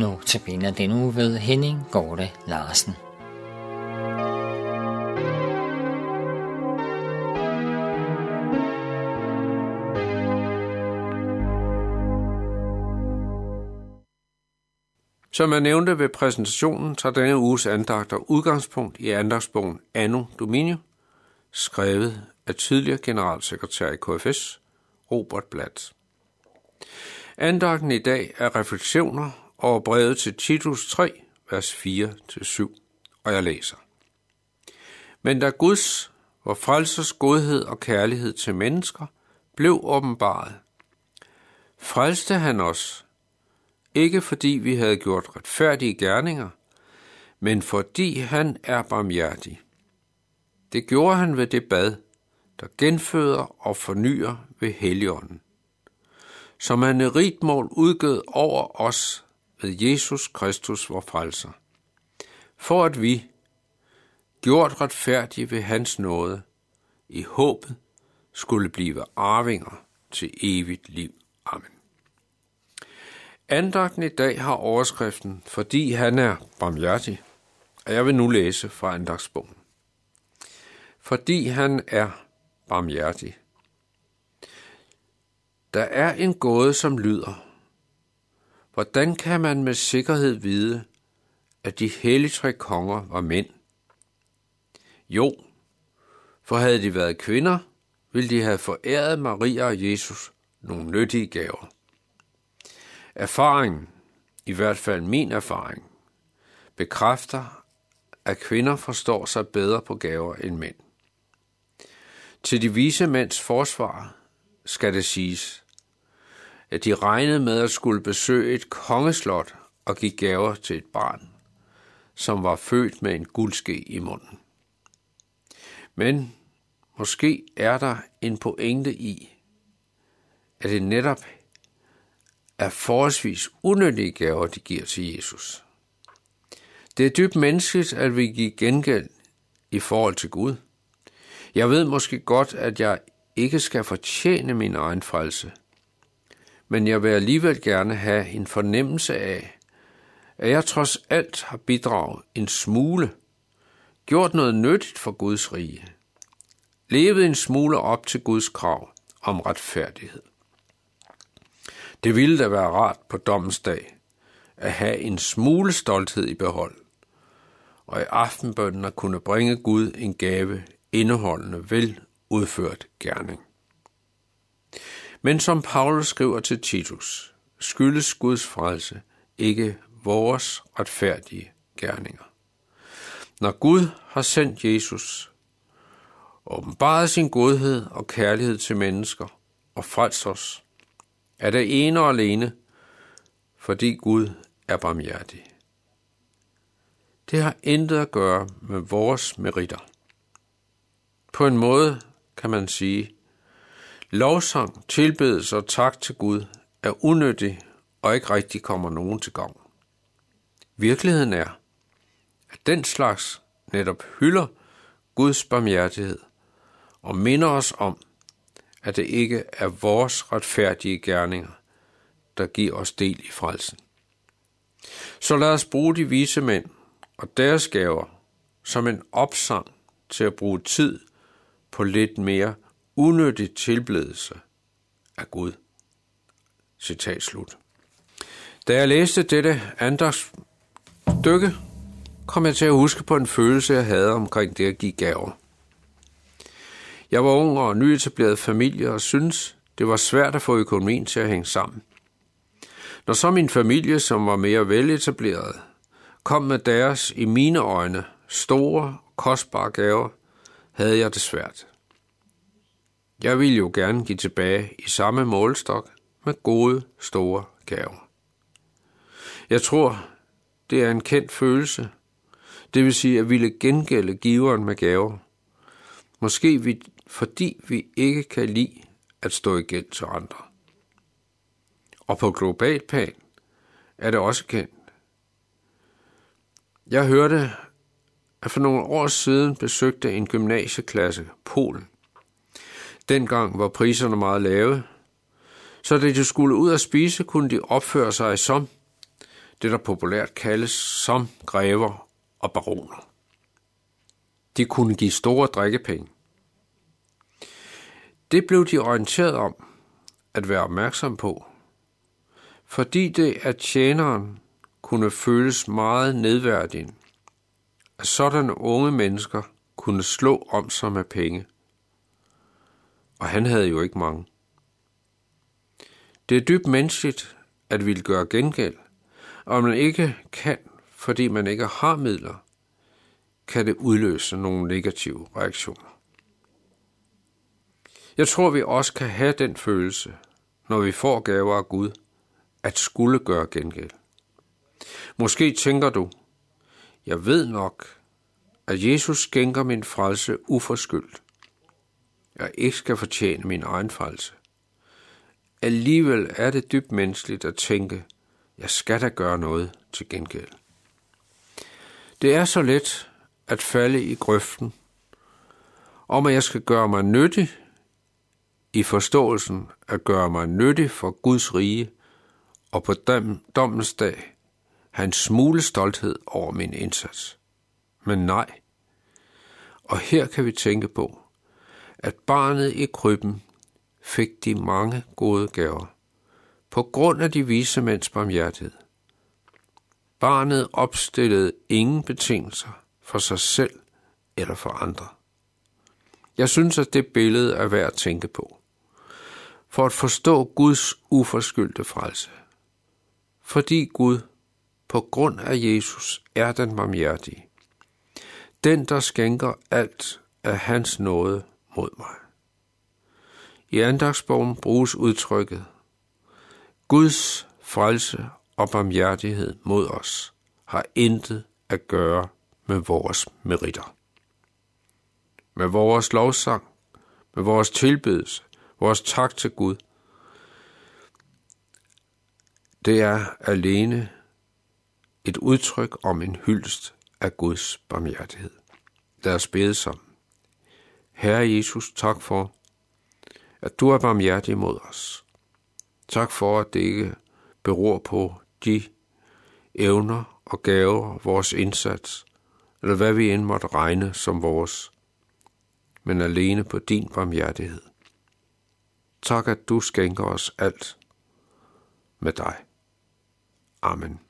Nu tabiner binder den uge ved Henning Gorte Larsen. Som jeg nævnte ved præsentationen, tager denne uges andagter udgangspunkt i andagsbogen Anno Domini, skrevet af tidligere generalsekretær i KFS, Robert Blatt. Andagten i dag er refleksioner over brevet til Titus 3, vers 4-7, og jeg læser. Men da Guds, hvor frelsers godhed og kærlighed til mennesker, blev åbenbaret, frelste han os, ikke fordi vi havde gjort retfærdige gerninger, men fordi han er barmhjertig. Det gjorde han ved det bad, der genføder og fornyer ved Helligånden, som han i rigt mål udgød over os ved Jesus Kristus, vor frelser, for at vi, gjort retfærdige ved hans nåde, i håbet skulle blive arvinger til evigt liv. Amen. Andagten i dag har overskriften, fordi han er barmhjertig, og jeg vil nu læse fra andagsbogen. Fordi han er barmhjertig. Der er en gåde, som lyder, hvordan kan man med sikkerhed vide, at de hellige tre konger var mænd? Jo, for havde de været kvinder, ville de have foræret Maria og Jesus nogle nyttige gaver. Erfaringen, i hvert fald min erfaring, bekræfter, at kvinder forstår sig bedre på gaver end mænd. Til de vise mænds forsvar skal det siges, at de regnede med at skulle besøge et kongeslot og give gaver til et barn, som var født med en guldske i munden. Men måske er der en pointe i, at det netop er forholdsvis unødige gaver, de giver til Jesus. Det er dybt menneskeligt, at vi giver gengæld i forhold til Gud. Jeg ved måske godt, at jeg ikke skal fortjene min egen frelse, men jeg vil alligevel gerne have en fornemmelse af, at jeg trods alt har bidraget en smule, gjort noget nyttigt for Guds rige, levet en smule op til Guds krav om retfærdighed. Det ville da være rart på dommens dag at have en smule stolthed i behold, og i aftenbønden at kunne bringe Gud en gave indeholdende vel udført gerning. Men som Paulus skriver til Titus, skyldes Guds frelse ikke vores retfærdige gerninger. Når Gud har sendt Jesus, åbenbaret sin godhed og kærlighed til mennesker og frelst os, er det ene og alene, fordi Gud er barmhjertig. Det har intet at gøre med vores meritter. På en måde kan man sige, lovsang, tilbedelse og tak til Gud er unødig og ikke rigtig kommer nogen til gavn. Virkeligheden er, at den slags netop hylder Guds barmhjertighed og minder os om, at det ikke er vores retfærdige gerninger, der giver os del i frelsen. Så lad os bruge de vise mænd og deres gaver som en opsang til at bruge tid på lidt mere unødig tilbedelse af Gud. Citat slut. Da jeg læste dette andagsstykke, kom jeg til at huske på en følelse, jeg havde omkring det at give gaver. Jeg var ung og nyetableret familie og synes det var svært at få økonomien til at hænge sammen. Når så min familie, som var mere veletableret, kom med deres, i mine øjne, store, kostbare gaver, havde jeg det svært. Jeg ville jo gerne give tilbage i samme målstok med gode, store gaver. Jeg tror, det er en kendt følelse. Det vil sige at ville gengælde giveren med gaver. Måske vi, fordi vi ikke kan lide at stå i gæld til andre. Og på globalt plan er det også kendt. Jeg hørte, at for nogle år siden besøgte en gymnasieklasse Polen. Dengang var priserne meget lave, så da de skulle ud at spise, kunne de opføre sig som det der populært kaldes som grever og baroner. De kunne give store drikkepenge. Det blev de orienteret om at være opmærksom på, fordi det at tjeneren kunne føles meget nedværdigende, at sådanne unge mennesker kunne slå om sig med penge. Og han havde jo ikke mange. Det er dybt menneskeligt at ville gøre gengæld, og man ikke kan, fordi man ikke har midler, kan det udløse nogle negative reaktioner. Jeg tror, vi også kan have den følelse, når vi får gaver af Gud, at skulle gøre gengæld. Måske tænker du, jeg ved nok, at Jesus skænker min frelse uforskyldt. Jeg ikke skal fortjene min egen frelse. Alligevel er det dybt menneskeligt at tænke, jeg skal da gøre noget til gengæld. Det er så let at falde i grøften, om at jeg skal gøre mig nyttig i forståelsen at gøre mig nyttig for Guds rige, og på dommens dag have en smule stolthed over min indsats. Men nej. Og her kan vi tænke på, at barnet i krybben fik de mange gode gaver, på grund af de vise mænds barmhjertighed. Barnet opstillede ingen betingelser for sig selv eller for andre. Jeg synes, at det billede er værd at tænke på. For at forstå Guds uforskyldte frelse. Fordi Gud på grund af Jesus er den barmhjertige. Den, der skænker alt af hans nåde mod mig. I andagsbogen bruges udtrykket Guds frelse og barmhjertighed mod os har intet at gøre med vores meritter. Med vores lovsang, med vores tilbedelse, vores tak til Gud, det er alene et udtryk om en hyldest af Guds barmhjertighed. Lad os bede sammen. Herre Jesus, tak for, at du er barmhjertig mod os. Tak for, at det ikke beror på de evner og gaver, vores indsats, eller hvad vi end måtte regne som vores, men alene på din barmhjertighed. Tak, at du skænker os alt med dig. Amen.